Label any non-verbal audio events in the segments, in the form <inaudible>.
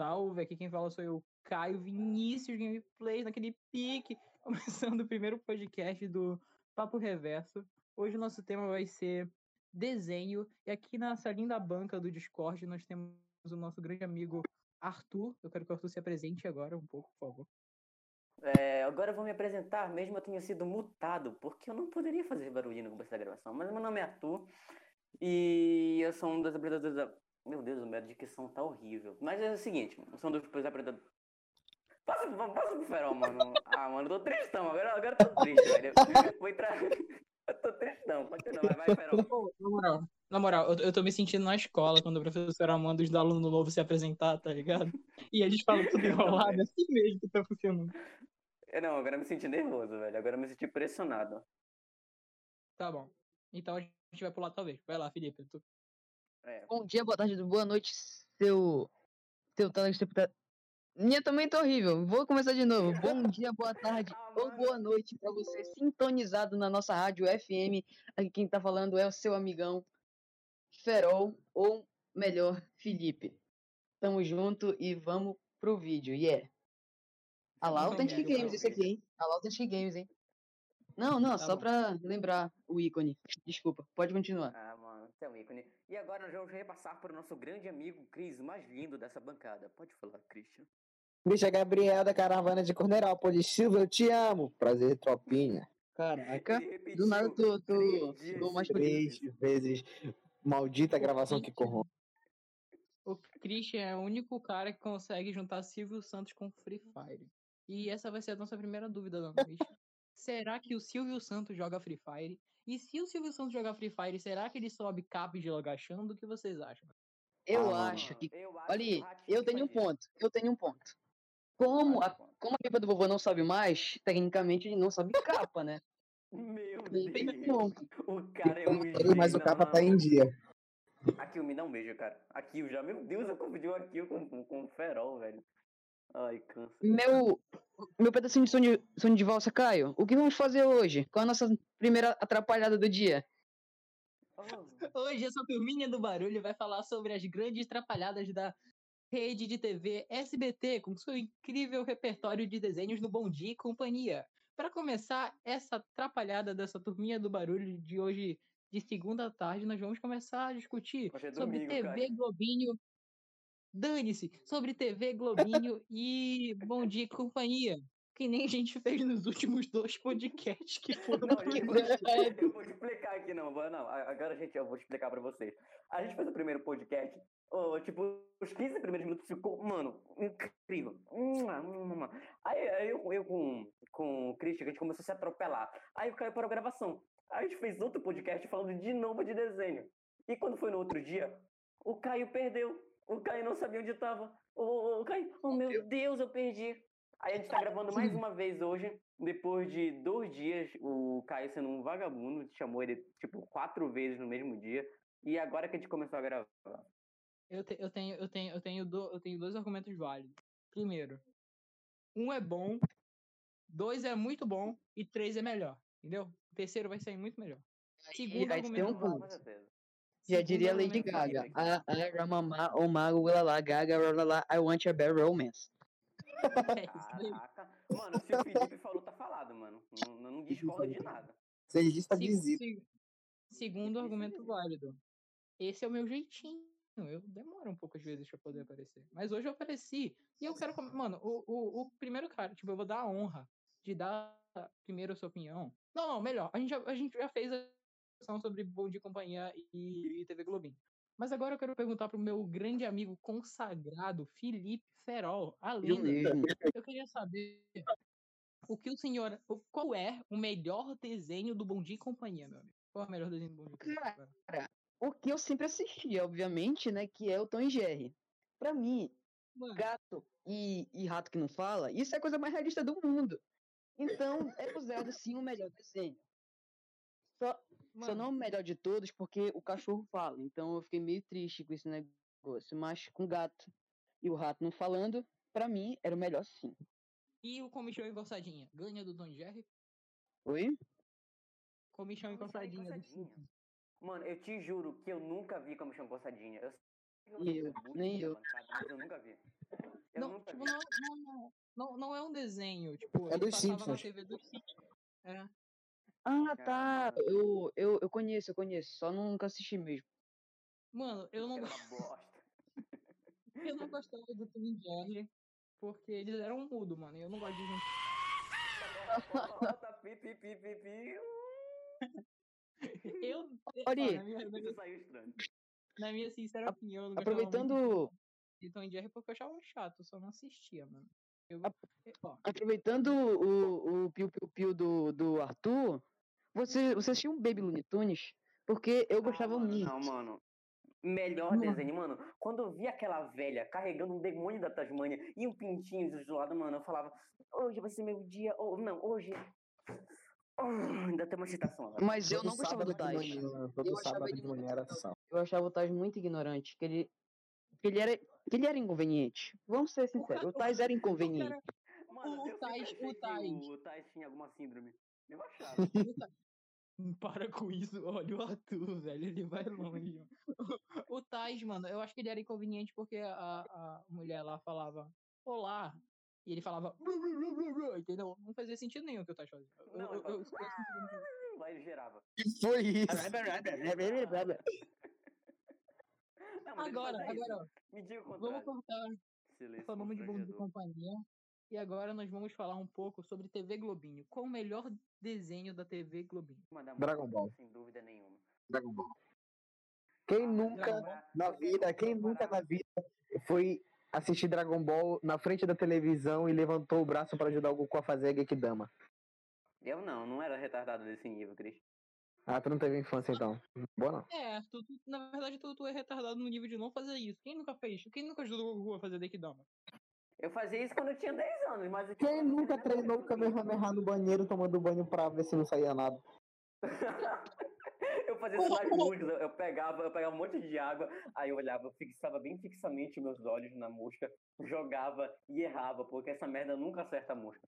salve! Aqui quem fala sou eu, Caio Vinícius Gameplays, naquele pique, <laughs> começando o primeiro podcast do Papo Reverso. Hoje o nosso tema vai ser desenho, e aqui nessa linda banca do Discord nós temos o nosso grande amigo Arthur. Eu quero que o Arthur se apresente agora um pouco, por favor. É, agora eu vou me apresentar, mesmo eu tenha sido mutado, porque eu não poderia fazer barulho no começo da gravação. Mas meu nome é Arthur e eu sou um dos apresentadores da. Meu Deus, a minha dicção tá horrível. Mas é o seguinte, eu sou um dos apresentadores. Passa, passa pro Ferol, mano. <laughs> Ah, mano, eu tô tristão. Agora, agora eu tô triste, velho. Vou entrar. <laughs> Eu tô tristão. Continua, vai, vai, Ferol. Na moral, na moral eu, eu tô me sentindo na escola quando o professor manda os alunos novos se apresentar, tá ligado? E eles falam tudo <laughs> enrolado, é assim mesmo que tá funcionando. É, Não, agora eu me senti nervoso, velho. Agora eu me senti pressionado. Tá bom. Então a gente vai pular talvez. Vai lá, Felipe. Tu... É. Bom dia, boa tarde, boa noite, seu. Seu telespectador. Minha também tá horrível. Vou começar de novo. Bom <laughs> dia, boa tarde Ah, ou boa noite pra você sintonizado na nossa rádio FM. Aqui quem tá falando é o seu amigão Ferol, ou melhor, Felipe. Tamo junto e vamos pro vídeo. Yeah. A lá Authentic pro Games, esse aqui, hein? A lá Authentic Games, hein? Não, não, Tá só bom. pra lembrar o ícone. Desculpa, pode continuar. Ah, você é um ícone. E agora nós vamos repassar para o nosso grande amigo Cris, o mais lindo dessa bancada. Pode falar, Christian. Bicha Gabriel da caravana de Cornerópolis. Silva, eu te amo. Prazer, tropinha. Caraca, Ele do nada três dias tô mais. Três vezes. Maldita gravação que corrompe. O Christian é o único cara que consegue juntar Silvio Santos com Free Fire. E essa vai ser a nossa primeira dúvida da noite. Será que o Silvio Santos joga Free Fire? E se o Silvio Santos jogar Free Fire, será que ele sobe cap de logachando? O que vocês acham? Eu Ah, acho que. Eu acho Olha que eu tenho um ponto. Eu tenho um ponto. Como a, como a pipa do vovô não sobe mais, tecnicamente ele não sobe capa, né? Meu Deus. O cara é um Mas o capa tá em dia. Akil, me dá um beijo, cara. Akil já. Meu Deus, eu confundi o Akil com, com, com o Ferol, velho. Ai, cansa. Meu, meu pedacinho de sonho, sonho de valsa, Caio. O que vamos fazer hoje? Qual a nossa primeira atrapalhada do dia? Oh, Hoje essa turminha do barulho vai falar sobre as grandes trapalhadas da rede de TV SBT com seu incrível repertório de desenhos no Bom Dia e Companhia. Para começar essa atrapalhada dessa turminha do barulho de hoje de segunda à tarde, nós vamos começar a discutir é sobre domingo, TV cara. Globinho. Dane-se, sobre TV Globinho e Bom Dia e Companhia. Que nem a gente fez nos últimos dois podcasts que foram Não, aqui eu, vou, eu vou explicar aqui, não, não. a- Agora, gente, eu vou explicar pra vocês. A gente fez o primeiro podcast, ô, tipo, os 15 primeiros minutos ficou, mano, incrível. Aí, aí eu, eu com, com o Christian, a gente começou a se atropelar. Aí caiu para a gravação. Aí a gente fez outro podcast falando de novo de desenho. E quando foi no outro dia, o Caio perdeu. O Caio não sabia onde estava. O, o, Caio, oh meu Deus, eu perdi. Aí a gente tá gravando mais uma vez hoje, depois de dois dias, o Caio sendo um vagabundo, chamou ele, tipo, quatro vezes no mesmo dia, e agora que a gente começou a gravar. Eu, te- eu tenho, eu tenho, eu tenho, do- eu tenho dois argumentos válidos. Primeiro, um é bom, dois é muito bom e três é melhor. Entendeu? O terceiro vai sair muito melhor. Segundo tem um argumento. Com válido. Já diria Lady Gaga. A, a, Ramamá, o mago, lá, Gaga, lá, I want your bad romance. <laughs> É. Caraca. Mano, se o Felipe falou, tá falado, mano. Não, não, discordo de nada. Se- visita. se- segundo argumento válido. Esse é o meu jeitinho. Eu demoro um pouco às vezes pra poder aparecer. Mas hoje eu apareci. E eu quero. Mano, o, o, o primeiro cara, tipo, eu vou dar a honra de dar primeiro a sua opinião. Não, não, melhor. A gente já, a gente já fez a discussão sobre Bom Dia e Companhia e, e TV Globinho. Mas agora eu quero perguntar pro meu grande amigo consagrado, Felipe Ferol, a Eu lenda. Eu queria saber o que o senhor. Qual é o melhor desenho do Bom Dia e Companhia, meu amigo? Qual é o melhor desenho do Bom Dia e Companhia? Cara, o que eu sempre assisti, obviamente, né? Que é o Tom e Jerry. Pra mim, Mano, gato e, e rato que não fala, isso é a coisa mais realista do mundo. Então, é considerado sim o melhor desenho. Só, só mano, não o melhor de todos, porque o cachorro fala. Então eu fiquei meio triste com esse negócio. Mas com o gato e o rato não falando, pra mim era o melhor sim. E o Comichão e Coçadinha? Ganha do e Jerry? Oi? Comichão e Comichão e do Coçadinha. Simpsons. Mano, eu te juro que eu nunca vi como chama coçadinha. Eu Nem eu, nem eu. mano, cara, mas eu nunca vi. não, não, não, não é um desenho, tipo, É ele dos passava na Simpsons. TV dos Simpsons. É. Ah, tá. Eu, eu, eu conheço, eu conheço. Só nunca assisti mesmo. Mano, eu não, Era go- uma bosta. eu não gostava do Tom e Jerry, porque eles eram mudo, mano, e eu não gosto de gente. <laughs> Eu, Ori. na, minha, na, minha, sincera opinião, eu não Aproveitando, de Tom e Jerry porque eu achava chato, eu só não assistia, mano. Eu, aproveitando o, o Piu Piu Piu do, do Arthur, você, você assistiu um Baby Looney Tunes? Porque eu gostava Ah, muito. Não, mano. Melhor Mano. desenho, mano. Quando eu vi aquela velha carregando um demônio da Tasmânia e um pintinho do lado, mano, eu falava, hoje vai ser meu dia, ou não, hoje. Oh, ainda tem uma citação lá. Mas eu não gostava do Todo Eu achava ele. Eu achava o Tais muito ignorante. Que ele, que ele, era, que ele era inconveniente. Vamos ser sinceros. O Tais era inconveniente. Mano, o eu Tais- o Tais. o Tais tinha alguma síndrome. Eu achava. <laughs> Para com isso, olha o Arthur, velho, ele vai longe. O Tais, mano, eu acho que ele era inconveniente porque a, a mulher lá falava olá, e ele falava "Blu, blu, blu, blu, blu", entendeu? Não fazia sentido nenhum o que o Tais fazia. Eu- Não, eu- ele eu- eu- Lá ele gerava. Que foi isso? <laughs> Não, mas Agora, agora, ó, Me diga o vamos contrário. cortar, Silêncio falamos de bom de companhia, e agora nós vamos falar um pouco sobre TV Globinho. Qual o melhor desenho da TV Globinho? Dragon Ball. Sem dúvida nenhuma. Dragon Ball. Quem nunca Dragon Agora, na vida, quem nunca na vida foi assistir Dragon Ball na frente da televisão e levantou o braço para ajudar o Goku a fazer a Gekidama? Eu não, não era retardado desse nível, Cris. Ah, tu não teve infância então. Boa não. É, tu, tu- na verdade tu, tu é retardado no nível de não fazer isso. Quem nunca fez? Quem nunca ajudou o Goku a fazer Dekidama? Eu fazia isso quando eu tinha 10 anos, mas... eu, Quem nunca treinou o Kamehameha no banheiro tomando banho pra ver se não saía nada? <laughs> eu fazia isso nas <laughs> músicas, eu, eu pegava, eu pegava um monte de água, aí eu olhava, eu fixava bem fixamente meus olhos na mosca, jogava e errava, porque essa merda nunca acerta a mosca.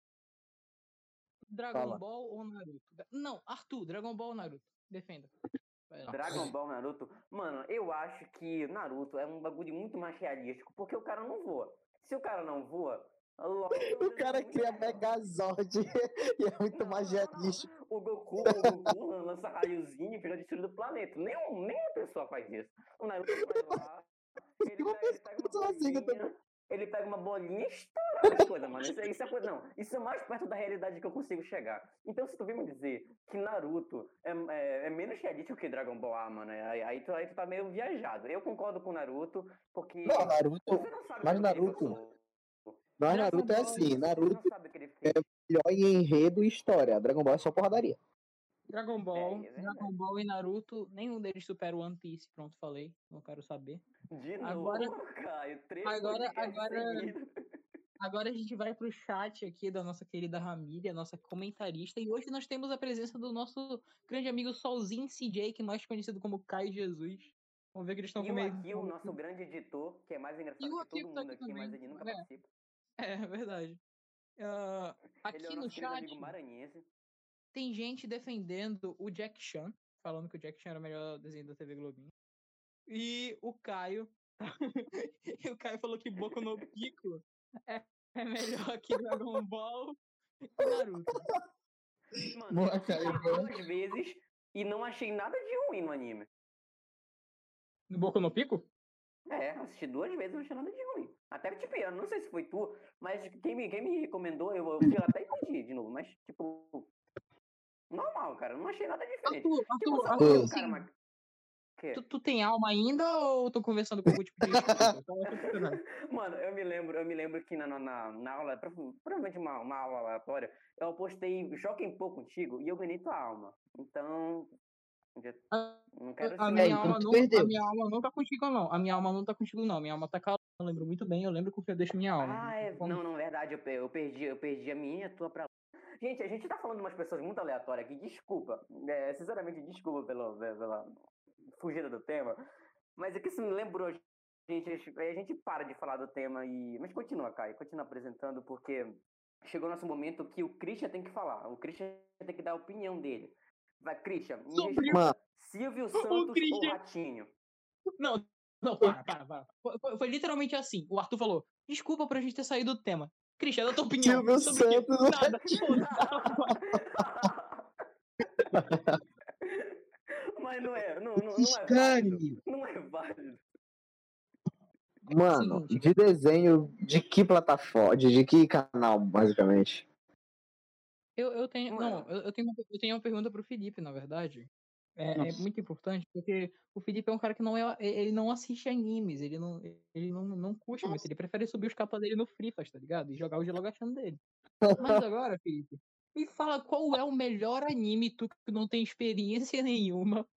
Dragon Fala. Ball ou Naruto? Não, Arthur, Dragon Ball ou Naruto? Defenda. Dragon Ball Naruto, mano, eu acho que Naruto é um bagulho muito mais realístico, porque o cara não voa. Se o cara não voa, logo <laughs> O cara cria Megazord <laughs> e é muito Não, mais realístico. O Goku, o Goku <laughs> lança raiozinho e fica destruindo o planeta. Nenhum, nenhuma pessoa faz isso. O Naruto vai lá, ele pega, ele pega uma bolinha, ele pega uma bolinha e estoura as coisas, mano. Isso, é- isso é coisa, não, isso é mais perto da realidade que eu consigo chegar. Então, se tu vem me dizer que Naruto é, é, é menos realístico que Dragon Ball, ah, mano, aí, aí, tu, aí tu tá meio viajado. Eu concordo com Naruto, porque Não, Naruto. você não sabe mas o Naruto-. Mas Naruto é assim, Naruto não sabe o que ele fez. melhor em enredo e história. Dragon Ball é só porradaria. Dragon Ball, é verdade. Dragon Ball e Naruto, nenhum deles supera One Piece. Pronto, falei. Não quero saber. De Agora- novo, <laughs> Caio. Três agora- agora-. Agora a gente vai pro chat aqui da nossa querida Ramília, nossa comentarista. E hoje nós temos a presença do nosso grande amigo Solzinho CJ, que é mais conhecido como Caio Jesus. Vamos ver que eles estão E com o o nosso grande editor, que é mais engraçado E o que todo tá mundo aqui aqui, mas ele nunca é. participa. É, verdade. Ah, Ele é aqui o no chat tem gente defendendo o Jack Chan, falando que o Jack Chan era o melhor desenho da TV Globinho. E o Caio. <laughs> e o Caio falou que Boku no Pico é, é melhor que Dragon Ball e Naruto. Mano, Boa, eu assisti Caio, duas vezes e não achei nada de ruim no anime. No Boku no Pico? É, assisti duas vezes e não achei nada de ruim. Até que, tipo, eu não sei se foi tu, mas quem me, quem me recomendou, eu, eu até e pedi de novo, mas, tipo, normal, cara, não achei nada diferente. Arthur, Tipo, Arthur, sabe Arthur, cara... ma- Que? Tu, tu tem alma ainda ou tô conversando com algum tipo de? <laughs> Mano, eu me lembro, eu me lembro que na, na, na, aula, prova- provavelmente uma, uma aula aleatória, eu apostei Joga em Pô contigo e eu ganhei tua alma. Então. já- Não quero A ser minha, alma não, a minha alma não tá contigo, não. A minha alma não tá contigo, não. Minha alma tá calada. Eu lembro muito bem, eu lembro com que eu deixo minha alma. Ah, é. Não, não, verdade, eu, pe- eu perdi, eu perdi a minha e a tua pra lá. Gente, a gente tá falando de umas pessoas muito aleatórias aqui, desculpa. É, sinceramente, desculpa pela, pela fugida do tema. Mas é que isso me lembrou, gente. A gente para de falar do tema e. Mas continua, Caio, continua apresentando, porque chegou o nosso momento que o Christian tem que falar. O Christian tem que dar a opinião dele. Vai, Christian. Mano, Silvio Santos ou. Ratinho? Não, não, para, para, para. Foi, literalmente assim. O Arthur falou: desculpa pra gente ter saído do tema. Christian, dá tua opinião. Silvio? Santos. Nada. <laughs> Não é, não, não, não é válido. Escárnio. Não é válido. Mano, de desenho, de que plataforma? De, de que canal, basicamente? Eu, eu tenho. Não, eu, tenho uma, eu tenho uma pergunta pro Felipe, na verdade. É, é muito importante, porque o Felipe é um cara que não é. Ele não assiste animes, ele não, ele não, não curte muito, ele prefere subir os capas dele no Free Fire, tá ligado? E jogar o Gelogachando dele. <laughs> Mas agora, Felipe, me fala qual é o melhor anime, tu que não tem experiência <laughs> nenhuma,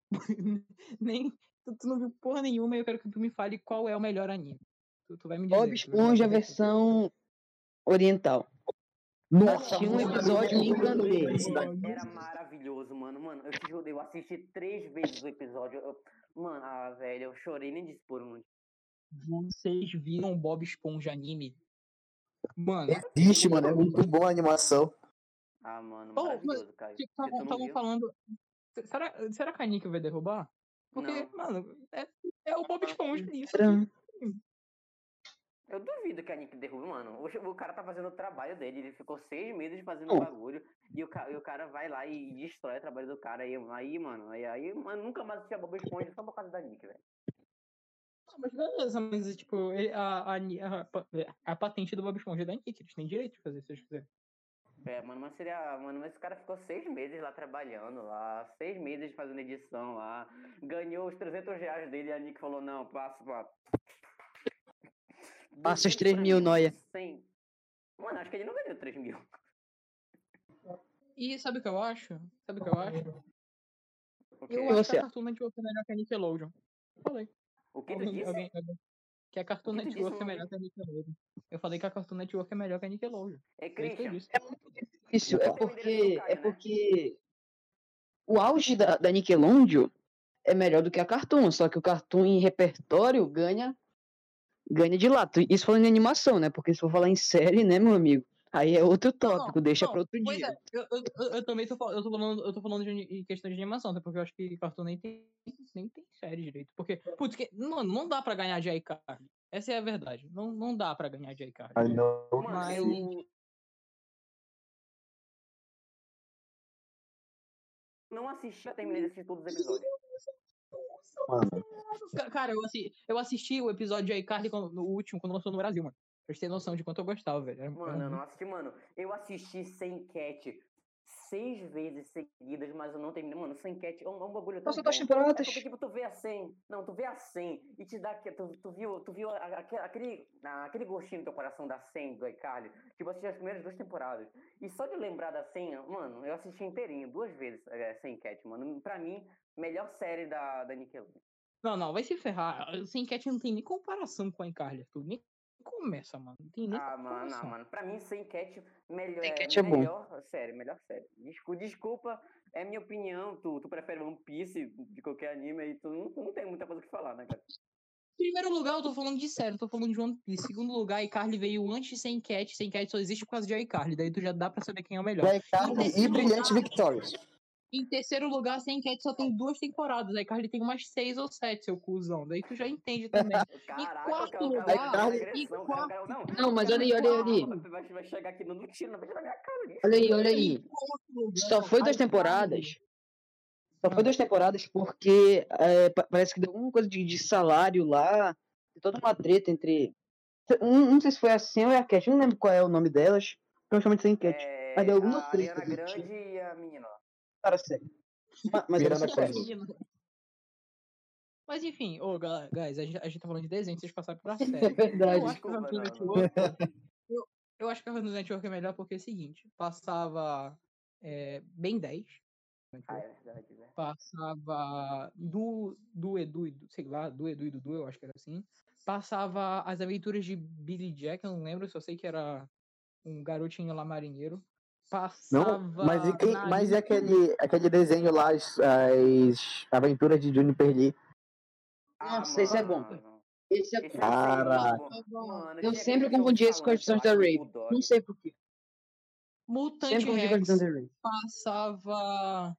nem. Tu, tu não viu porra nenhuma, e eu quero que tu me fale qual é o melhor anime. Tu, tu vai me dizer. Bob me Esponja, versão oriental. Nossa, Tinha um episódio esse daí. Era maravilhoso, mano. Mano, eu te juro, eu assisti três vezes o episódio. Eu- mano, ah, velho, eu chorei nem disse por onde. Vocês viram Bob Esponja anime? Mano, Existe, mano, é muito boa a animação. Ah, mano, Oh, mas maravilhoso, cara. Se tu Estavam falando. se- Será, será que a Nick vai derrubar? Porque, Não. mano, é, é o Bob Esponja isso. Tran. eu duvido que a Nick derrube, mano. O, o cara tá fazendo o trabalho dele. Ele ficou seis meses fazendo o bagulho. E o, e o cara vai lá e destrói o trabalho do cara. Aí, aí mano, aí, aí mano, nunca mais assisti a Bob Esponja só por causa da Nick, velho. Não, Mas beleza, mas tipo, a, a, a, a patente do Bob Esponja é da Nick, eles têm direito de fazer se eles quiserem. É, mano, mas seria. Mano, mas esse cara ficou seis meses lá trabalhando lá, seis meses fazendo edição lá, ganhou os 300 reais dele e a Nick falou: não, passa, passa. Passa os 200 3 pra mil, Noia. 100. Mano, acho que ele não ganhou 3 mil. E sabe o que eu acho? Sabe o que eu acho? O quê? Eu acho que a Cartoon Network é melhor que a Nickelodeon. Falei. O que tu Alguém, disse? alguém, alguém- que a Cartoon O que Network disse, é melhor que a Nickelodeon. Eu falei que a Cartoon Network é melhor que a Nickelodeon. É Christian. é Qual foi o endereço do porque é né? porque o auge da, da Nickelodeon é melhor do que a Cartoon, só que o Cartoon em repertório ganha ganha de lá. Tu- Isso falando em animação, né? Porque se for falar em série, né, meu amigo? Aí é outro tópico, deixa não, para outro Pois dia. é, eu, eu, eu- eu também tô, eu tô falando, eu tô falando de em questão de animação, até porque eu acho que Cartoon nem tem, nem tem série direito. Porque, putz, que, mano, não dá pra ganhar de iCarly. Essa é a verdade. Não, não dá pra ganhar de iCarly. Ah, não. Mas- eu não assisti, eu terminei de assistir todos os episódios. Mano, Ca- Cara, eu, assi- eu assisti o episódio de iCarly no último, quando lançou no Brasil, mano. Pra gente ter noção de quanto eu gostava, velho. Era- Mano, eu não muito- assisti, mano. Eu assisti sem cat seis vezes seguidas, mas eu não terminei. Mano, sem cat é um, é um bagulho tão Nossa, duas bom. É temporadas. porque, tipo, tu vê a 100. Não, tu vê a 100 e te dá. Tu, tu viu, tu viu aquele, aquele gostinho no teu coração da 100 do iCarly. Tipo, eu assisti as primeiras duas temporadas. E só de lembrar da 100, mano, eu assisti inteirinho, duas vezes, é, sem cat, mano. Pra mim, melhor série da, da Nickelodeon. Não, não, vai se ferrar. Sem Cat não tem nem comparação com a iCarly. Nem começa, mano. Não tem nem Ah, mano, não, mano. Pra mim, sem cat, melhor, Sem é, Cat é bom. melhor série, melhor série. Desculpa, desculpa, é minha opinião. Tu, tu prefere One Piece de qualquer anime e tu não, não tem muita coisa o que falar, né, cara? Primeiro lugar, eu tô falando de série, eu tô falando de One Piece. Segundo lugar, iCarly veio antes de Sem Cat. Sem Cat só existe por causa de iCarly. Daí tu já dá pra saber quem é o melhor. Carly e Brilhante Victorious. Em terceiro lugar, Sem Cat só tem duas temporadas. iCarly tem umas seis ou sete, seu cuzão. Daí tu já entende também. <laughs> Caraca, quarto o cara, o lugar, cara, o cara, e agressão, cara, o cara, não. Não, mas olha aí, olha aí, olha aí. Vai, chegar aqui tiro, minha cara. Olha aí, olha aí. Quarto Só foi duas iCarly. temporadas. Só foi duas temporadas porque é, pa- parece que deu alguma coisa de, de salário lá. Tem toda uma treta entre. Não, não sei se foi a Sam ou a Cat, não lembro qual é o nome delas. Provavelmente sem Cat. É, Mas deu alguma a treta Ariana Grande tipo. e a menina. Cara, sério. Ma- Mas era Miranda sério. Cosgrove. Mas enfim, ô, gal- guys, a gente, a gente tá falando de desenho, vocês passaram pra <laughs> É série. verdade. Eu acho que a Cartoon. Network. Eu, eu acho que a Cartoon Network é melhor porque é o seguinte: passava é, bem 10. Ah, é verdade, velho. Passava do, do Edu, e do- sei lá, do Edu e Dudu, eu acho que era assim. Passava as aventuras de Billy Jack, eu não lembro, só sei que era um garotinho lá marinheiro. Passava. Não, mas e, quem, mas e aquele, aquele desenho lá, as, as aventuras de Juniper Lee? Nossa, esse é bom. mano. Esse é Esse Caraca. desenho, mano, Eu sempre confundi esse com as falante, visões eu da Raven. Bulldog. Não sei porquê. Mutante Sempre Rex. Passava.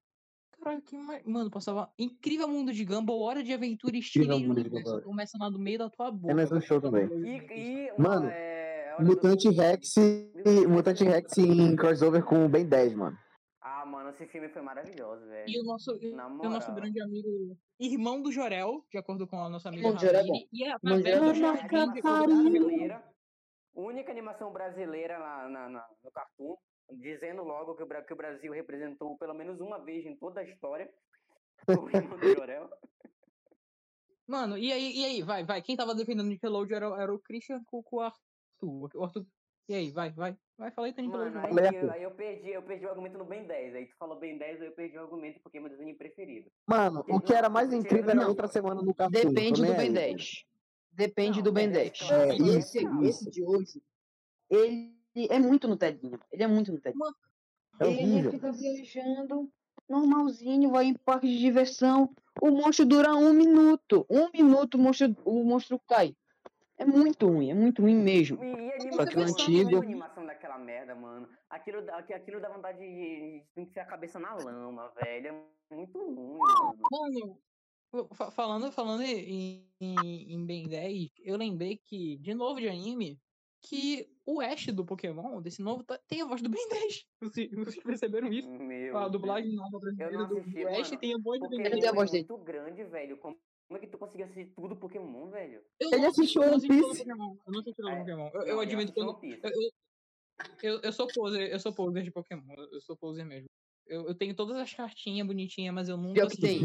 Caralho, que mais. Mano, passava Incrível Mundo de Gumball, Hora de Aventura e Estilo Universo. Começa lá no meio da tua boca. É mais um show também. E, e Mano. é, do- Mutante Rex, e- Mutante Rex em crossover com o Ben 10, mano. Ah, mano, esse filme foi maravilhoso, velho. E o nosso, e o nosso grande amigo, irmão do Jorel, de acordo com a nossa amiga Irmão do Jorel é Ravine, e a Irmão do Bela Jorel é bom. Amiga brasileira, única animação brasileira na, na- na- no Cartoon, dizendo logo que o, que o Brasil representou pelo menos uma vez em toda a história <laughs> o irmão do Jorel. Mano, e aí, e aí, vai, vai. Quem tava defendendo o Nickelodeon era, era o Christian com, com o Arthur. O Arthur. E aí, vai, vai. Vai, fala aí, tá Mano, aí, eu, aí eu perdi, eu perdi o argumento no Ben 10. Aí tu falou Ben 10, aí eu perdi o argumento porque é meu desenho preferido. Mano, o que era mais incrível era Não. outra semana no Cartoon. Depende do Ben aí. 10. Depende Não, do Ben Ben 10, 10. claro, É, esse, isso, esse de hoje, ele é muito Nutelinha. Ele é muito Nutelinha. É Ele horrível. fica viajando, normalzinho, vai em parque de diversão. O monstro dura um minuto. Um minuto o monstro, o monstro cai. É muito ruim, é muito ruim mesmo. E, e a Só que o antigo- a animação daquela merda, mano. Aquilo, aquilo dá vontade de, de enfiar a cabeça na lama, velho. É muito ruim, mano. Mano, falando, falando em, em, em Ben 10, eu lembrei que, de novo de anime, que o Ash do Pokémon, desse novo, tá- tem a voz do Ben 10. <laughs> Vocês, vocês perceberam isso? Meu A Deus. dublagem nova brasileira não do, assisti, do Ash mano, tem a voz do Ben Pokémon 10. Cadê a é voz dele? muito grande, velho. Como, como é que tu conseguiu assistir tudo Pokémon, velho? Eu Ele não assistiu eu não One Piece. Pokémon. Eu não assisti todo É, Pokémon. Eu, Não, eu admito Piece. Eu, eu, eu, eu sou poser, eu sou poser de Pokémon. Eu, sou poser mesmo. Eu, eu tenho todas as cartinhas bonitinhas, mas eu nunca que assisti.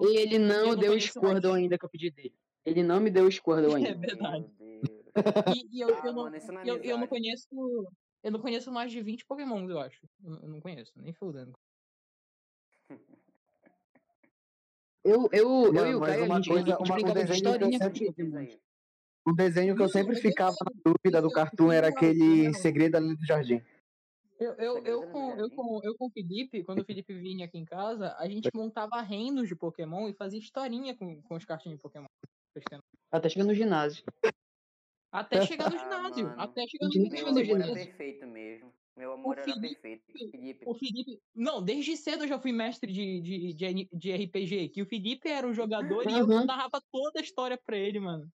Ele Eu não não deu o conheço mais. Squirtle ainda que eu pedi dele. Ele não me deu o Squirtle <laughs> É ainda. verdade. Meu Deus. E, e eu, Ah, eu, não, mano, não é eu, eu não conheço. Eu não conheço mais de 20 Pokémons, eu acho. Eu, eu não conheço, nem fudendo. Eu, eu, eu Mano, e o Caio, a uma gente, coisa- a gente uma- um brincava de desenho que eu historinha sempre-. O desenho que eu sempre eu- ficava na dúvida do eu- Cartoon era eu- aquele eu- Segredo ali do Jardim. Eu, eu, eu, com, eu, com, eu com o Felipe, quando o Felipe vinha aqui em casa, a gente montava reinos de Pokémon e fazia historinha com, com os cartinhos de Pokémon. Até chegando no ginásio. Até chegar no Ah, ginásio. mano. Até chegar no Meu ginásio. perfeito mesmo. Meu amor era Felipe- perfeito. Felipe. O Felipe. Não, desde cedo eu já fui mestre de, de, de, de RPG. Que o Felipe era o jogador e eu Uhum. narrava toda a história pra ele, mano.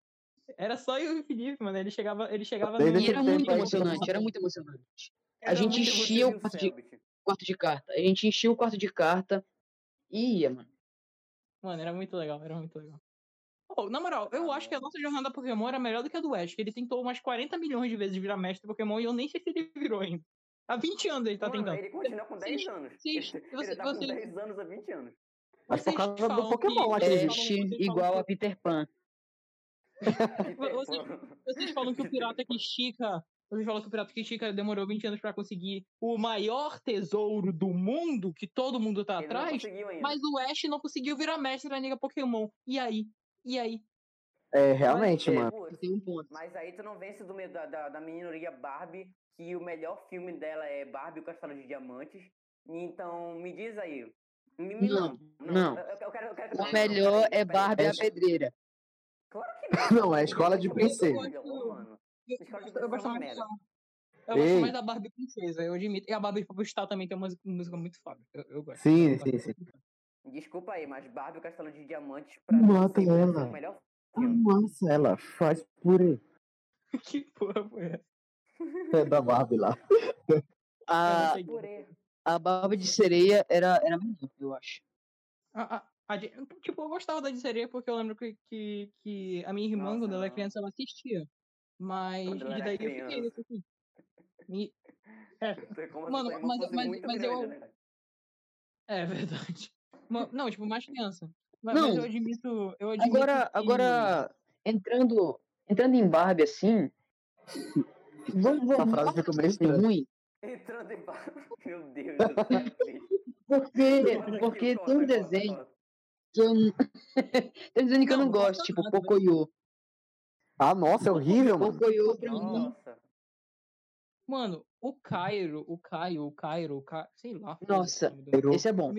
Era só eu e o Felipe, mano. Ele chegava, ele chegava no. E era muito emocionante, era muito emocionante. A Era gente muito você enchia o quarto de-. Quarto de carta. A gente enchia o quarto de carta e ia, mano. Mano, era muito legal, era muito legal. Pô, na moral, eu Ah, acho que a nossa jornada Pokémon era melhor do que a do Ash, que ele tentou umas 40 milhões de vezes virar mestre Pokémon e eu nem sei se ele virou ainda. Há 20 anos ele tá Mano, tentando. ele continua com 10 anos. vocês- Ele, você- ele tá com você- 10 anos há 20 anos. Mas por Vocês causa do que- Pokémon, vocês falam igual que- a Peter Pan. Vocês- Vocês falam que o pirata que estica. Vocês falam que o pirata que estica demorou 20 anos pra conseguir o maior tesouro do mundo, que todo mundo tá Ele atrás, mas o Ash não conseguiu virar mestre da Liga Pokémon. E aí? E aí? É, realmente, É. mano. Putz, Tem um ponto. Mas aí tu não vence do, da, da, da minoria Barbie, que o melhor filme dela é Barbie, o Castelo de Diamantes. Então, me diz aí. Me, me- Não, não. Eu, eu quero, eu quero que O melhor é. Barbie a Ash- pedreira. Claro que <laughs> não. Não, é a escola de princesa. Eu, Escola de eu gosto é mais da, eu gosto mais da Barbie Princesa, eu admito. E a Barbie Popstar também tem uma música, muito foda. Eu, eu gosto. Sim, sim, sim. Desculpa aí, mas Barbie, o Castelo de Diamantes, pra mim, ser ela. o melhor Ah, filme. Nossa, ela faz purê. <laughs> que porra foi essa? É da Barbie lá. <laughs> A, sei. Purê. a Barbie de sereia era, era melhor, eu acho. A- a- a de- tipo, eu gostava da de sereia porque eu lembro que, que, que a minha irmã, Nossa, quando ela era não. criança, ela assistia. Mas Quando e era daí eu fiquei assim. E- É, Mano, mas- mas- mas grande, eu- né? é verdade. Não, tipo, mais criança. Ma- Não. Mas eu admito. Eu admito Agora, que- agora entrando, entrando em Barbie assim, vamos, Essa vamos frase vamos ficou meio estranha. ruim, Entrando em Barbie. <laughs> Meu Deus <laughs> porque, porque tem um desenho que eu <laughs> tem um desenho que eu Não, gosto, tipo? Pocoyo. Ah, nossa, é horrível, mano. Pocoyo pra mim. Mano, o Cairo, o Caio, o Cairo, o Ca... sei lá. Nossa, Cairo. esse é bom,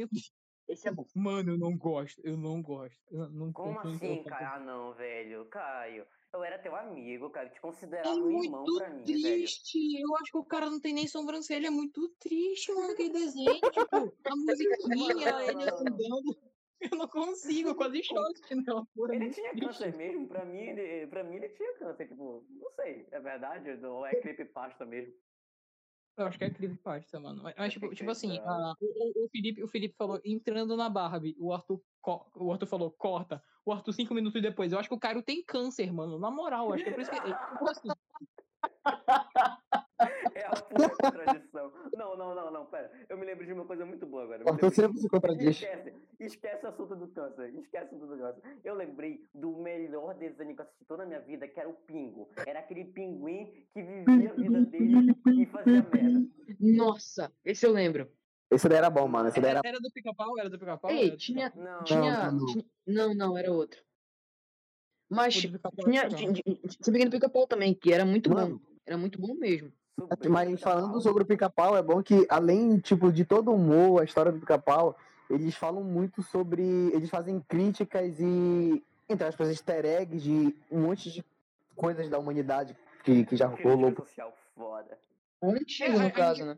esse é bom. Mano, eu não gosto, eu não gosto. Eu não Como assim, Caio? Ah, não, velho. Caio, eu era teu amigo, Caio. Te É considerava um irmão pra mim, velho. triste. Eu acho que o cara não tem nem sobrancelha. É muito triste, mano, aquele desenho. Tipo, a musiquinha, Não, <laughs> ele não, não. andando. Eu não consigo, eu quase choro <laughs> é Ele tinha triste. câncer mesmo? Pra mim, ele, pra mim ele tinha câncer, tipo, não sei, é verdade ou é creepypasta mesmo? Eu acho que é creepypasta, mano. Mas, mas, tipo, tipo assim, a- o, o- Felipe, o Felipe falou, entrando na Barbie, o Arthur, o Arthur falou, corta. O Arthur, cinco minutos depois. Eu acho que o Caio tem câncer, mano. Na moral, acho que é por isso que. Tipo assim, <laughs> É a pura contradição. Não, não, não, não, pera. Eu me lembro de uma coisa muito boa agora. eu Arthur sempre se contradiz. Esquece, esquece o assunto do câncer, esquece o assunto do câncer. Eu lembrei do melhor desenho que eu assisti toda a minha vida, que era o Pingo. Era aquele pinguim que vivia a vida dele e fazia merda. Nossa, esse eu lembro. Esse daí era bom, mano. Esse daí era, era. era do pica-pau? Era do pica-pau? Ei, do tinha- Pica-Pau? Não, Tinha, não. tinha- Não, não, era outro. Mas tinha. tinha- tinha- Pequeno Pica-Pau também, que era muito Mano. bom. Era muito bom mesmo. super Mas falando sobre o pica-pau, é bom que, além, tipo, de todo o humor, a história do pica-pau, eles falam muito sobre. Eles fazem críticas e, entre aspas, easter eggs de um monte de coisas da humanidade que, que já rolou. Crítica social foda. Antigo, É, a- no a caso, gente- né?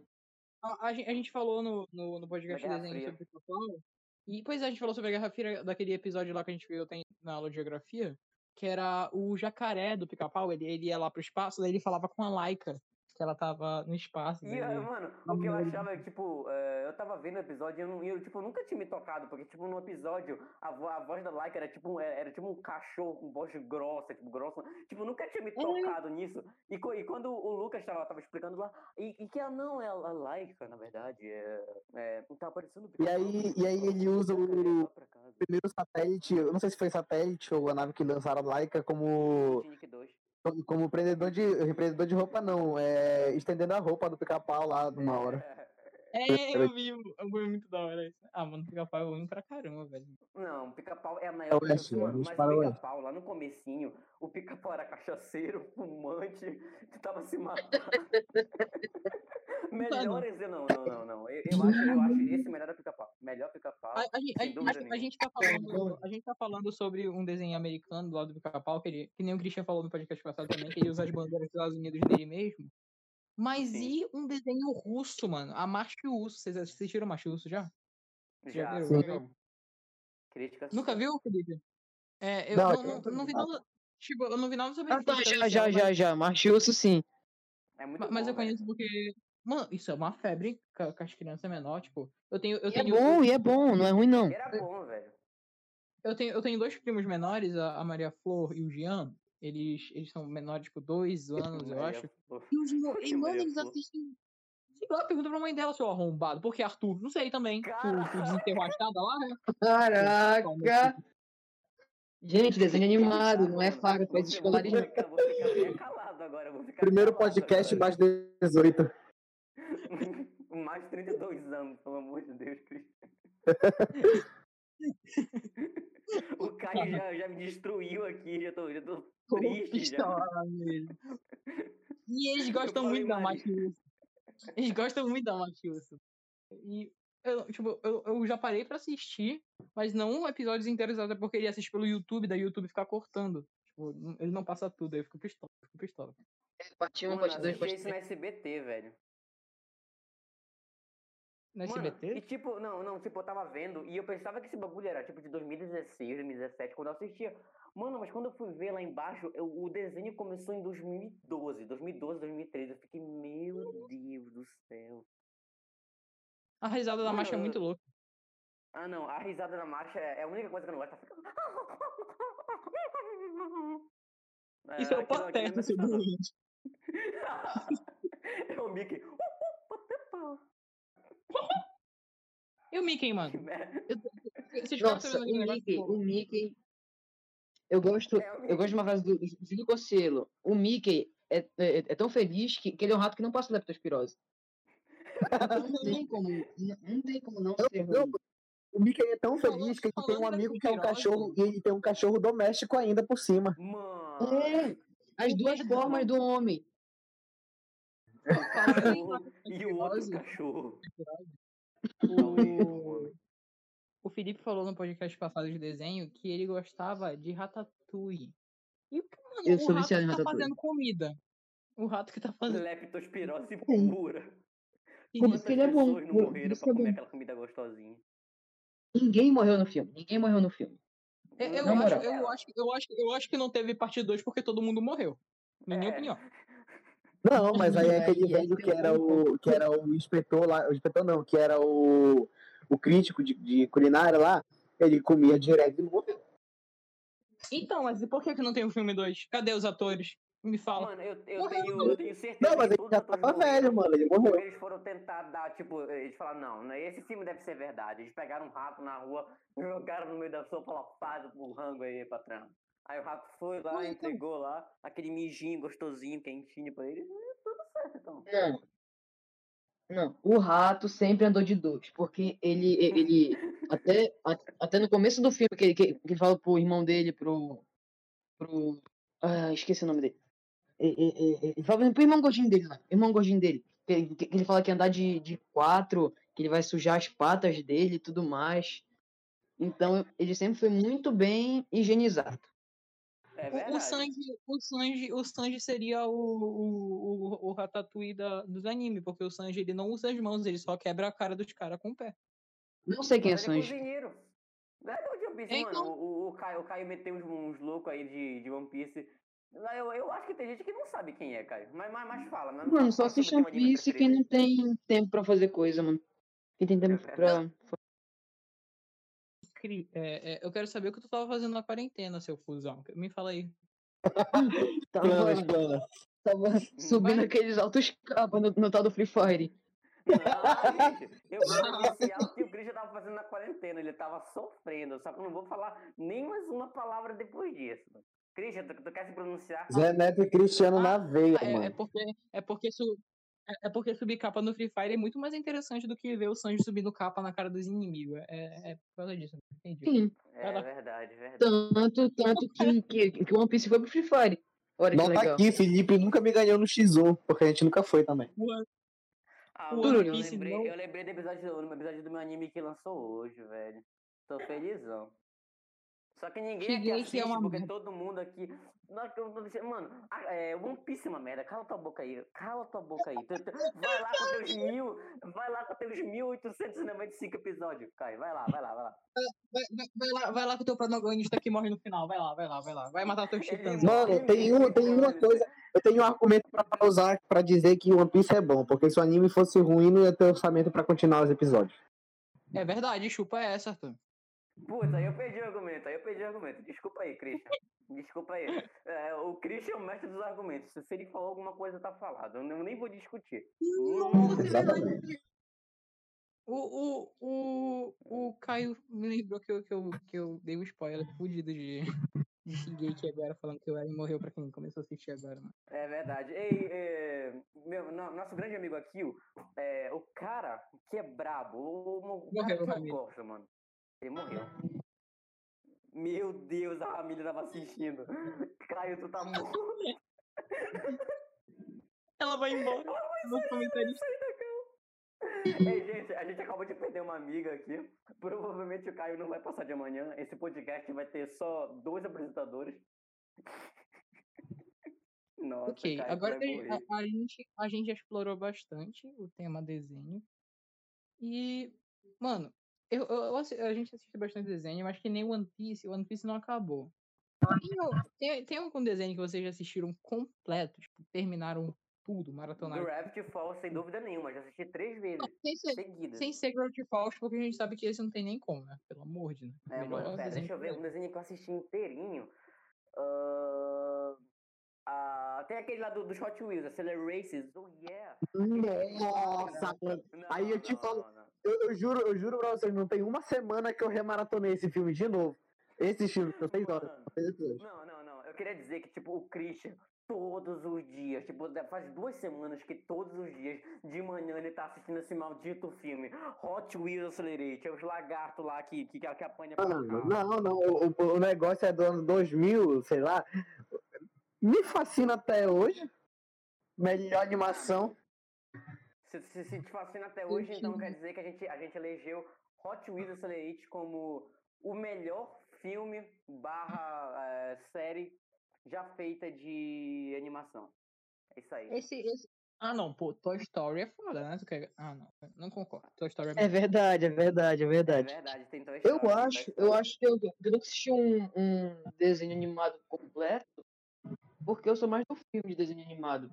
A, a gen- a gente falou no, no, no podcast Da Guerra desenho sobre pica-pau. E depois a gente falou sobre a Guerra Fria, daquele episódio lá que a gente viu tem na aula de geografia, que era o jacaré do pica-pau. Ele, ele ia lá pro espaço, daí ele falava com a Laika, que ela tava no espaço. E, daí ah, ele- mano, o que eu achava, tipo, eh, eu tava vendo o episódio e eu, não, eu, tipo, nunca tinha me tocado, porque, tipo, no episódio, a, vo- a voz da Laika era tipo, um- era, era tipo um cachorro com voz grossa, tipo, grossa. Tipo, nunca tinha me tocado nisso. E, e quando o Lucas tava, tava explicando lá, e, e que ela não é a, Laika, na verdade, é, é, tá aparecendo E aí- e aí ele usa o- casa. Primeiro satélite, eu não sei se foi satélite ou a nave que lançaram a Laika como, Tinic 2. Como, como prendedor de. Prendedor de roupa, não. É, estendendo a roupa do pica-pau lá numa hora. É, eu vi, foi muito da hora isso. Ah, mano, pica-pau é ruim pra caramba, velho. Não, o pica-pau é a É maior coisa Oeste, do mundo, é o mas o pica-pau, lá no comecinho, o pica-pau era cachaceiro, <laughs> fumante, que tava se matando. <laughs> melhor exemplo, não, não, não, não. Eu, eu acho, eu acho esse melhor é pica-pau. Melhor pica-pau. A, a, gente- a, sem gente- dúvida a, gente tá falando, a gente tá falando sobre um desenho americano do lado do pica-pau, que, ele- que nem o Christian falou no podcast passado também, que ele usa as bandeiras dos Estados Unidos dele mesmo. Mas Sim. e um desenho russo, mano? A Macho Urso. Vocês assistiram Macho Urso já? já Já, viram? sim. Já viram? Crítica Nunca viu, Felipe? É, eu Não, não, não, não vi nada. Tipo, eu não vi nada sobre Ah, tá, já, já, já, já. Marchioso, sim. É muito ma- Mas bom, eu conheço porque. Mano, isso é uma febre com as crianças menores, tipo. Eu tenho. Eu E é tenho bom, e é bom, não é ruim, não. Era bom, velho. Eu tenho, eu tenho dois primos menores, a Maria Flor e o Jean. Eles, eles são menores, tipo, dois anos, eu acho. E os Flor? <laughs> assistem. Sei lá, pergunta pra mãe dela, seu arrombado. Por que Arthur? Não sei também. Tu, tu desenterrou a lá, né? Caraca! Gente, desenho <laughs> animado, não é faca, faz escolarismo. Vou ficar, bem calado agora. Vou ficar Primeiro podcast agora. mais 18. <laughs> Mais de 32 anos, pelo amor de Deus, Cristo. <laughs> o Caio já, já me destruiu aqui, já tô, já tô triste já. pistola mesmo. E eles gostam muito da. Machiúcio. Eles gostam muito da Machiúcio. E eu, tipo, eu, eu já parei pra assistir, mas não episódios inteiros, até porque ele assiste pelo YouTube, daí o YouTube fica cortando. Tipo, ele não passa tudo, aí eu fico pistola, eu fico pistola. Parte 1, Mano, parte 2, assistia parte isso na 3. SBT, velho. No SBT? e tipo, não, não, tipo, eu tava vendo e eu pensava que esse bagulho era tipo de 2016, 2017, quando eu assistia. Mano, mas quando eu fui ver lá embaixo, eu- o desenho começou em 2012, 2012, 2013. Eu fiquei, meu Deus do céu. A risada da Mano, marcha é muito louca. Ah, não, a risada na marcha é é a única coisa que eu não gosto. Tá <laughs> Isso é o aquilo- aquilo pateta, seu doente. É o Mickey. E o Mickey, mano? Vocês Nossa, o Mickey, o Mickey. Eu gosto, É, eu gosto de uma frase do do Júlio Cossielo. O Mickey é, é, é tão feliz que, que ele é um rato que não passa leptospirose. Então não tem como, não, não tem como não ser Não, ruim. o Mickey é tão Falando- feliz que ele tem um amigo que é um cachorro e ele tem um cachorro doméstico ainda por cima. Mano. É, as duas formas do homem. <laughs> E o outro cachorro. <laughs> O... o Felipe falou no podcast passado de desenho que ele gostava de Ratatouille. E o que, mano, Eu o sou rato viciado que tá fazendo comida. O rato que tá fazendo. Leptospirose pura. Por isso- que ele é bom, não morreram isso pra é comer bom. aquela comida gostosinha? Ninguém morreu no filme. Ninguém morreu no filme. Eu, eu acho, eu, acho, eu, acho, eu acho que não teve parte 2 porque todo mundo morreu. Na minha É. opinião. Não, mas aí é aquele é velho que era o. que era o inspetor lá. O inspetor não, que era o. o crítico de, de culinária lá, ele comia direto e morreu. Então, mas e por que, que não tem o filme 2? Cadê os atores? Me fala. Mano, eu, eu, Morreu, tenho, eu tenho certeza Não, mas ele já os atores tava morreram. velho, mano. Ele morreu. Eles foram tentar dar, tipo, eles falaram, não, né, esse filme deve ser verdade. Eles pegaram um rato na rua, <laughs> jogaram no meio da sopa, falaram, faz o rango aí, patrão. Aí o rato foi lá, Não, então. entregou lá, aquele mijinho gostosinho, quentinho pra eles, e tudo certo, então. Não. Não. O rato sempre andou de dois. Porque ele. ele <laughs> até, até no começo do filme, que, ele- que, que ele fala pro irmão dele, pro. pro. Ah, esqueci o nome dele. Ele fala pro irmão gordinho dele lá. Irmão gordinho dele. Que, que- que ele fala que andar de, de quatro, que ele vai sujar as patas dele e tudo mais. Então, ele sempre foi muito bem higienizado. É O. Sanji, o Sanji, o Sanji seria o, o, o, o Ratatouille da, dos animes, porque o Sanji ele não usa as mãos, ele só quebra a cara dos caras com o pé. Não sei quem é é Sanji. cozinheiro. Não é do One Piece, É, mano. então. O, o, Caio, o Caio meteu uns, uns loucos aí de, de One Piece. Eu, eu acho que tem gente que não sabe quem é, Caio. Mas, mas, mas fala, mas Mano, só fala sobre assiste One Piece quem não tem tempo pra fazer coisa, mano. Quem tem tempo É pra. Cri- é, é, eu quero saber o que tu tava fazendo na quarentena, seu fusão. Me fala aí. <laughs> Tava, Planas, planas. tava subindo Vai. aqueles altos cabos no, no tal do Free Fire. Não, eu <laughs> vou iniciar o que o Christian tava fazendo na quarentena. Ele tava sofrendo. Só que eu não vou falar nem mais uma palavra depois disso. Christian, tu, tu quer se pronunciar? Zé Neto e Cristiano na veia, É, é mano. porque, é, porque é, é porque subir capa no Free Fire é muito mais interessante do que ver o Sanji subindo capa na cara dos inimigos. É, é por causa disso, entendi. Sim. É Ela- verdade, verdade. Tanto, tanto que, que, que o One Piece foi pro Free Fire. Olha que Não tá legal. aqui, Felipe nunca me ganhou no X1, porque a gente nunca foi também. Ah, eu Piece lembrei, não- eu lembrei do episódio, do episódio do meu anime que lançou hoje, velho. Tô felizão. Só que ninguém aqui Cheguei que assiste, é uma porque merda. todo mundo aqui. Nossa, eu tô dizendo, Mano, é, One Piece é uma merda. Cala tua boca aí. Cala tua boca aí. Vai lá com <laughs> teus mil. Vai lá com teus 1895 episódios, Caio. Vai lá, vai lá, vai lá. Vai, vai- vai lá, vai lá com o teu protagonista que morre no final. Vai lá, vai lá, vai lá. Vai matar teus titãs. Mano, tem, um, tem uma coisa. Eu tenho um argumento pra, pra usar pra dizer que One Piece é bom, porque se o anime fosse ruim, não ia ter orçamento pra continuar os episódios. É verdade, chupa essa, Arthur. Putz, aí eu perdi o argumento, aí eu perdi o argumento. Desculpa aí, Christian. Desculpa aí. É, o Christian é o mestre dos argumentos. Se ele falou alguma coisa, tá falado. Eu nem- vou discutir. Nossa. O, o, o, o Caio me lembrou que eu, que, eu, que eu dei um spoiler fudido de, de Shingeki agora, falando que o Eren morreu pra quem começou a assistir agora, mano. É verdade. Ei, é, meu, no- nosso grande amigo aqui, o, é, o cara que é brabo, o, o, o cara Morreu, que eu gosto, mano. Ele morreu. Meu Deus, a família tava assistindo. Caio, tu tá morto. Ela vai embora. Nos comentários. Ei, gente, a gente acabou de perder uma amiga aqui. Provavelmente o Caio não vai passar de amanhã. Esse podcast vai ter só dois apresentadores. Nossa, Ok, Caio, agora vai a, a gente, a gente já explorou bastante o tema desenho. E, mano, eu, eu- eu a gente assiste bastante desenho, mas que nem One Piece, One Piece não acabou. Tem, tem, algum desenho que vocês já assistiram completo, tipo, terminaram tudo, maratonaram? Gravity Falls, sem dúvida nenhuma. Já assisti três vezes. Sem ser, Seguidas. sem ser Gravity Falls, porque a gente sabe que esse não tem nem como, né? Pelo amor de Deus. É, mano, pera, deixa eu ver. Um desenho que eu assisti inteirinho. Ahn, ah, tem aquele lá do, dos Hot Wheels, Accelerations. Oh, yeah. Nossa, mano. Não, Aí eu te não, falo- não, não. Eu, eu juro, eu juro pra vocês, não tem uma semana que eu remaratonei esse filme de novo. Esse filme, são seis horas. Não, não, não. Eu queria dizer que, tipo, o Christian, todos os dias, tipo, faz duas semanas que todos os dias, de manhã, ele tá assistindo esse maldito filme. Hot Wheels Accelerate, é os lagartos lá que, que, que apanha pra carro. não, não, o, o- o negócio é do ano 2000, sei lá. Me fascina até hoje. Melhor animação. Se, se, se te fascina até hoje, então quer dizer que a gente, a gente elegeu Hot Wheels Accelerate como o melhor filme barra eh, série já feita de animação. É isso aí. Esse, esse, Ah, não, pô, Toy Story é foda, né? Tu quer... Ah, não, não concordo. Toy Story é É verdade, é verdade, é É verdade. verdade, tem Toy Eu Story, Toy acho, eu acho que eu, eu nunca assisti um, um desenho animado completo, porque eu sou mais do filme de desenho animado.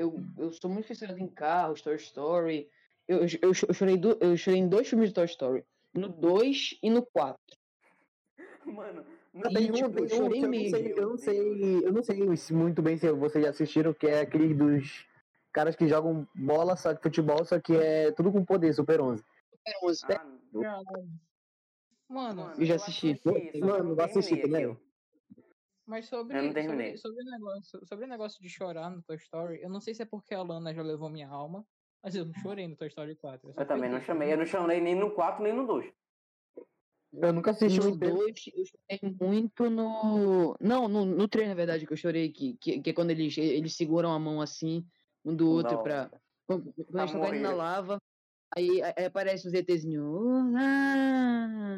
Eu, eu sou muito fissurado em carros, Toy Story. Eu, eu, eu cho- eu chorei do, eu chorei em dois filmes de Toy Story. No 2 e no 4. Mano, E, Tem um, tipo, tem eu um chorei eu não mesmo. sei, eu não sei, eu não sei se muito bem se vocês já assistiram, que é aquele dos caras que jogam bola, só que futebol, só que é tudo com poder, Super 11. Ah, Mano, mano, Eu já assisti. Mano, não vou assistir aquilo. Mas sobre, Eu não terminei. sobre, sobre, o negócio, sobre o negócio de chorar no Toy Story, eu não sei se é porque a Lana já levou minha alma, mas eu não chorei no Toy Story 4. só Eu também não chamei, eu não chamei nem no 4 nem no 2. Eu nunca assisti o No inteiro. 2, eu chorei muito no. Não, no, no 3, na verdade, que eu chorei, que, que, que é quando eles, eles seguram a mão assim, um do outro, Não. pra. Quando, quando Pra eles estão caindo na lava, aí, aí aparece os ETzinhos. Ah,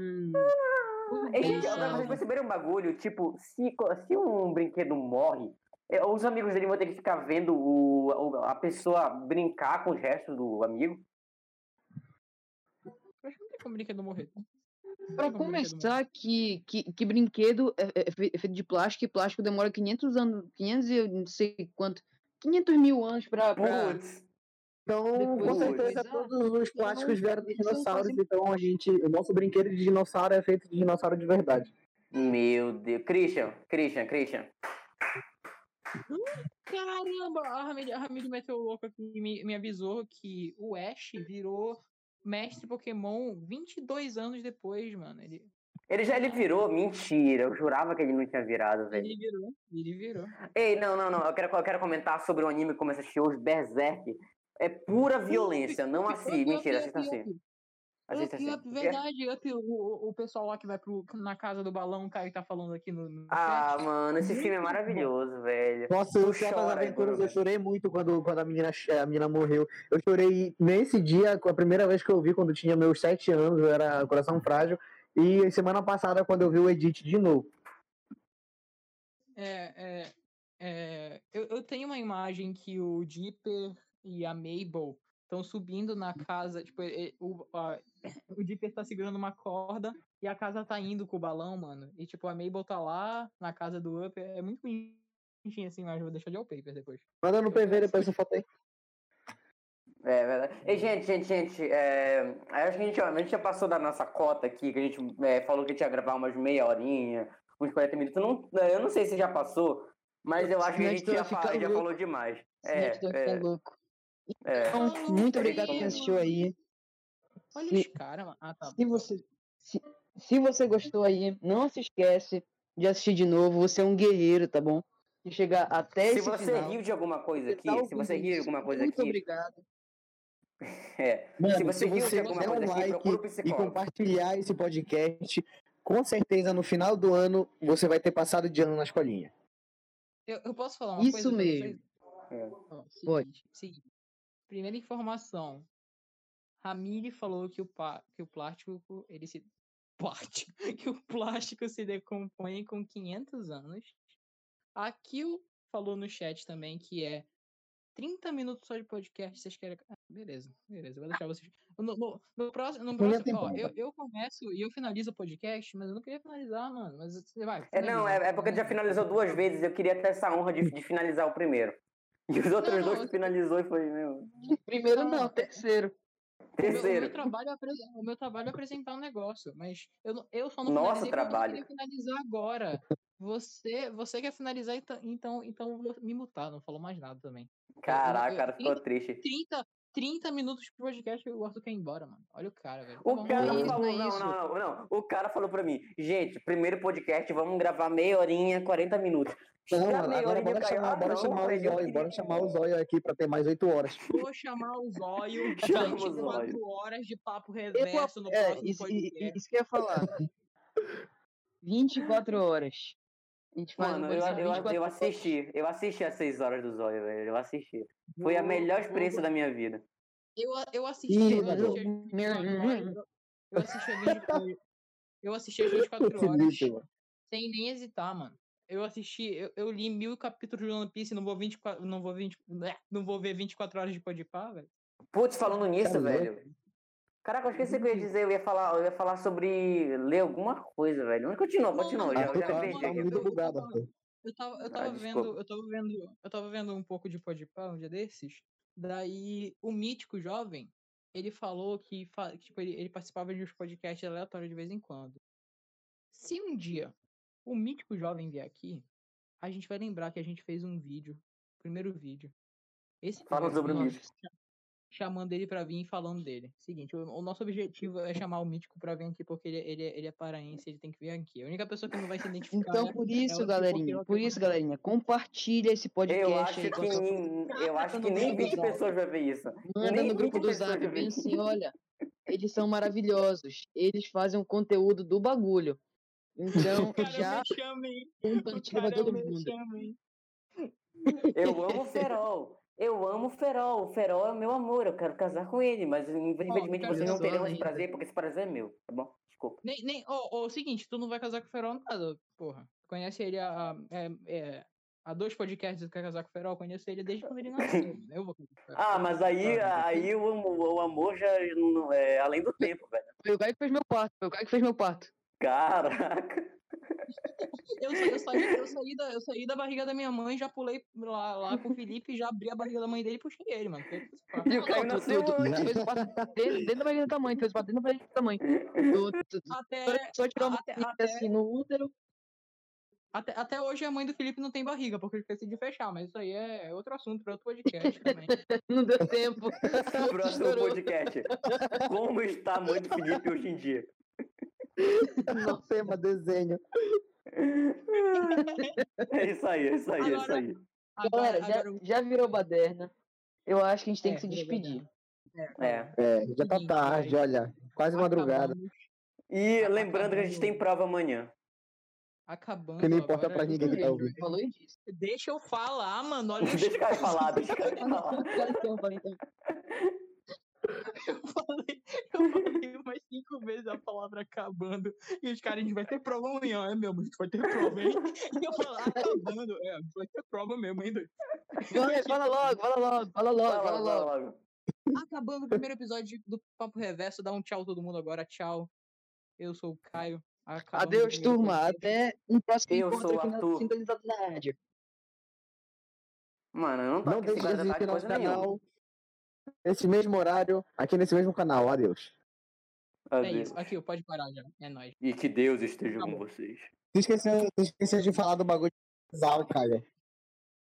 Gente, vocês perceberam um bagulho? Tipo, se, se um brinquedo morre, é, os amigos dele vão ter que ficar vendo o, o- a pessoa brincar com os restos do amigo. Eu acho que não tem como brinquedo morrer. Pra começar, que, que, que brinquedo é, é é feito de plástico e plástico demora 500 anos, 500 e eu não sei quanto, 500 mil anos pra. pra... Putz, Então, Depois com de certeza, todos os plásticos vieram não dinossauros, fazem então a gente, o nosso brinquedo de dinossauro é feito de dinossauro de verdade. meu Deus. Christian, Christian, Christian. Caramba, a Ramid, a Ramid meteu o louco aqui e me, me avisou que o Ash virou mestre Pokémon 22 anos depois, mano. Ele, Ele já ele virou? Mentira, eu jurava que ele não tinha virado, velho. ele virou, ele virou. Ei, não, não, não. Eu quero, eu quero comentar sobre o anime que começa a assistir hoje, Berserk. É pura violência, não Up, assim. up, Mentira, up, assista assim. Assista assim. up, verdade, up, o, o- pessoal lá que vai pro, na casa do balão, o cara que tá falando aqui no, no Ah, chat. mano, esse filme é maravilhoso, velho. Nossa, das chora, Aventuras, Igor, eu chorei muito quando, quando a, menina, a menina morreu. Eu chorei nesse dia, a primeira vez que eu vi, quando eu tinha meus sete anos, eu era coração frágil. E semana passada, quando eu vi o Edit de novo. É, é, é, eu, eu tenho uma imagem que o Dipper e a Mabel estão subindo na casa, tipo, e- o, a- <clears throat> o Dipper tá segurando uma corda e a casa tá indo com o balão, mano. E tipo, a Mabel tá lá na casa do Up, é muito bonitinho assim, mas eu vou deixar de wallpaper depois. Manda no PV depois essa foto aí. É verdade. E, gente, gente, gente, é, acho que a gente, a gente já passou da nossa cota aqui, que a gente é, falou que a gente ia gravar umas meia horinha, uns 40 minutos. Não, eu não sei se já passou, mas eu acho que a gente já, falou demais. É, é. É. Então, muito obrigado por assistiu aí. Olha Se- os caras, mano. Ah, tá. Se você, se, se você gostou aí, não se esquece de assistir de novo. Você é um guerreiro, tá bom? De chegar até Se esse você final. riu de alguma coisa Você aqui, tá se você riu de isso, alguma coisa muito aqui, obrigado. <laughs> é, Mano, se você se riu de você alguma der um coisa aqui, like e compartilhar esse podcast, com certeza no final do ano você vai ter passado de ano na escolinha. Eu, eu posso falar uma Isso coisa pra mesmo. É. Pode. seguinte. Primeira informação. Ramile falou que o, pa- que o plástico ele se <laughs> plástico, que o plástico se decompõe com 500 anos. A Kill falou no chat também que é 30 minutos só de podcast. Vocês querem? Ah, beleza, beleza. Vou deixar vocês. No, no, no próximo, no próximo ó, eu, eu começo e eu finalizo o podcast, mas eu não queria finalizar, mano. Mas você vai. É, não, finaliza, é, é porque já finaliza. finalizou duas vezes, eu queria ter essa honra de, de finalizar o primeiro. E os outros não, dois eu- tu finalizou e foi, meu. Primeiro Não, não, é- terceiro. O meu, o, Terceiro. meu trabalho é o meu trabalho é apresentar um negócio, mas eu, não- eu só não eu não trabalho. queria finalizar agora. Você, você quer finalizar, então, então, então eu vou me mutar, não falou mais nada também. Caraca, eu- o cara ficou eu- triste. 30, 30 minutos de podcast e o Arthur quer ir embora, mano. Olha o cara, velho. O cara isso, falou, não é não, não, não, não. O cara falou pra mim, gente, primeiro podcast, vamos gravar meia horinha, 40 minutos. Não, mano, agora bora chamar, bora não, chamar o eu Zóio, bora chamar o Zóio aqui pra ter mais oito horas. <laughs> Vou chamar o Zóio. Chama o 24 Zóio. horas de papo Eu, reverso no é, próximo isso, podcast. isso que eu ia falar. <laughs> 24 horas. A gente faz Mano, eu, eu, 24 eu assisti, eu assisti as 6 horas do Zóio, velho, eu assisti. Foi a melhor experiência da minha vida. Eu, a- eu assisti, Ih, eu mano. assisti as 24 horas. Eu, eu assisti a 24 eu assisti as 24 horas sem nem hesitar, mano. eu assisti, eu, eu li mil capítulos de One Piece, não vou 24, não vou 20, né, não vou ver 24 horas de Podpah, velho. Putz, falando nisso, Tá velho. Caraca, eu esqueci o que eu ia dizer. Eu ia falar, eu ia falar sobre ler alguma coisa, velho. Mas continua, Não, continua. não, Já, já tá, perdi tá aqui. muito bugado, eu-. Eu tava, eu Ah, tava desculpa. vendo, eu tava vendo, eu tava vendo um pouco de Podpah um dia desses. Daí o mítico jovem, ele falou que, tipo, ele, ele participava de uns podcasts aleatórios de vez em quando. Se um dia o mítico jovem vier aqui, a gente vai lembrar que a gente fez um vídeo, primeiro vídeo. Esse Fala sobre o Mítico. Cha- Chamando ele pra vir e falando dele. Seguinte, o, o nosso objetivo é chamar o mítico pra vir aqui porque ele, ele, é- ele é paraense, ele tem que vir aqui. A única pessoa que não vai se identificar. Então, é- por é isso, o- galerinha, por eu- isso, galerinha, compartilha esse podcast Eu acho aí que, sua eu acho que nem grupo 20 do Zap. pessoas vai ver isso. Manda Nem no grupo 20 do Zap, vi. assim, olha, eles são maravilhosos, eles fazem um conteúdo do bagulho. Então, <laughs> já me chamem. compartilha pra todo me mundo. chamem. Eu amo o Ferol. Eu amo o Ferol. O Ferol é o meu amor. Eu quero casar com ele. Mas infelizmente cara, vocês não terão esse prazer, porque esse prazer é meu, tá bom? Desculpa. Nem, nem, ó, ó, o seguinte, tu não vai casar com o Ferol nada, porra. Conhece ele há, é, é, há dois podcasts que quer casar com o Ferol, conheço ele desde quando ele nasceu. <laughs> eu vou. Ah, mas aí, Ah, aí o, amor, o amor já não é além do tempo, velho. Foi o Caio que fez meu parto, foi o Caio que fez meu parto. Caraca. Eu, eu, saí, eu, saí da, eu saí da barriga da minha mãe, já pulei lá, lá com o Felipe, já abri a barriga da mãe dele e puxei ele, mano. E o Caio nasceu dentro, da barriga da mãe, fez dentro da barriga da mãe. <laughs> Até, só tirou uma até- assim no útero. até, até hoje a mãe do Felipe não tem barriga, porque ele esqueci de fechar, mas isso aí é outro assunto para outro podcast também. <laughs> Não deu tempo. <laughs> Próximo podcast. Como está a mãe do Felipe hoje em dia? <laughs> Não tema desenho. <laughs> É isso aí, é isso aí, é isso Agora- aí. Galera, Agora- já, agora- já virou baderna. Eu acho que a gente tem É, que se despedir. É. É, já tá tarde, olha. Quase madrugada. E lembrando que a gente tem prova amanhã. Acabando. Que não importa agora, pra ninguém que tá eu- ouvindo. Falou disso. Deixa eu falar, mano. Olha <laughs> o Deixa o cara falar, deixa o cara falar. Fala então, fala então. Eu falei, eu falei umas cinco vezes a palavra acabando. E os caras, a gente vai ter prova amanhã. É mesmo, a gente vai ter prova, hein? E eu falo, acabando. É, vai ter prova mesmo, hein? doido? Vai, fala logo, fala logo, fala logo, Fala, fala fala logo. logo. Acabando o primeiro episódio do Papo Reverso. Dá um tchau todo mundo agora. Tchau. Eu sou o Caio. Adeus, turma. Até um próximo Eu encontro sou o aqui na Arthur. Sintonizado na Rádio. Mano, eu não tô Não aqui deixe de tarde nosso coisa nenhuma. Nesse mesmo horário, aqui nesse mesmo canal. Adeus. É Adeus. isso. Aqui, pode parar já. É nóis. E que Deus esteja com vocês. Esqueceu, tu esqueceu de falar do bagulho de casal, cara.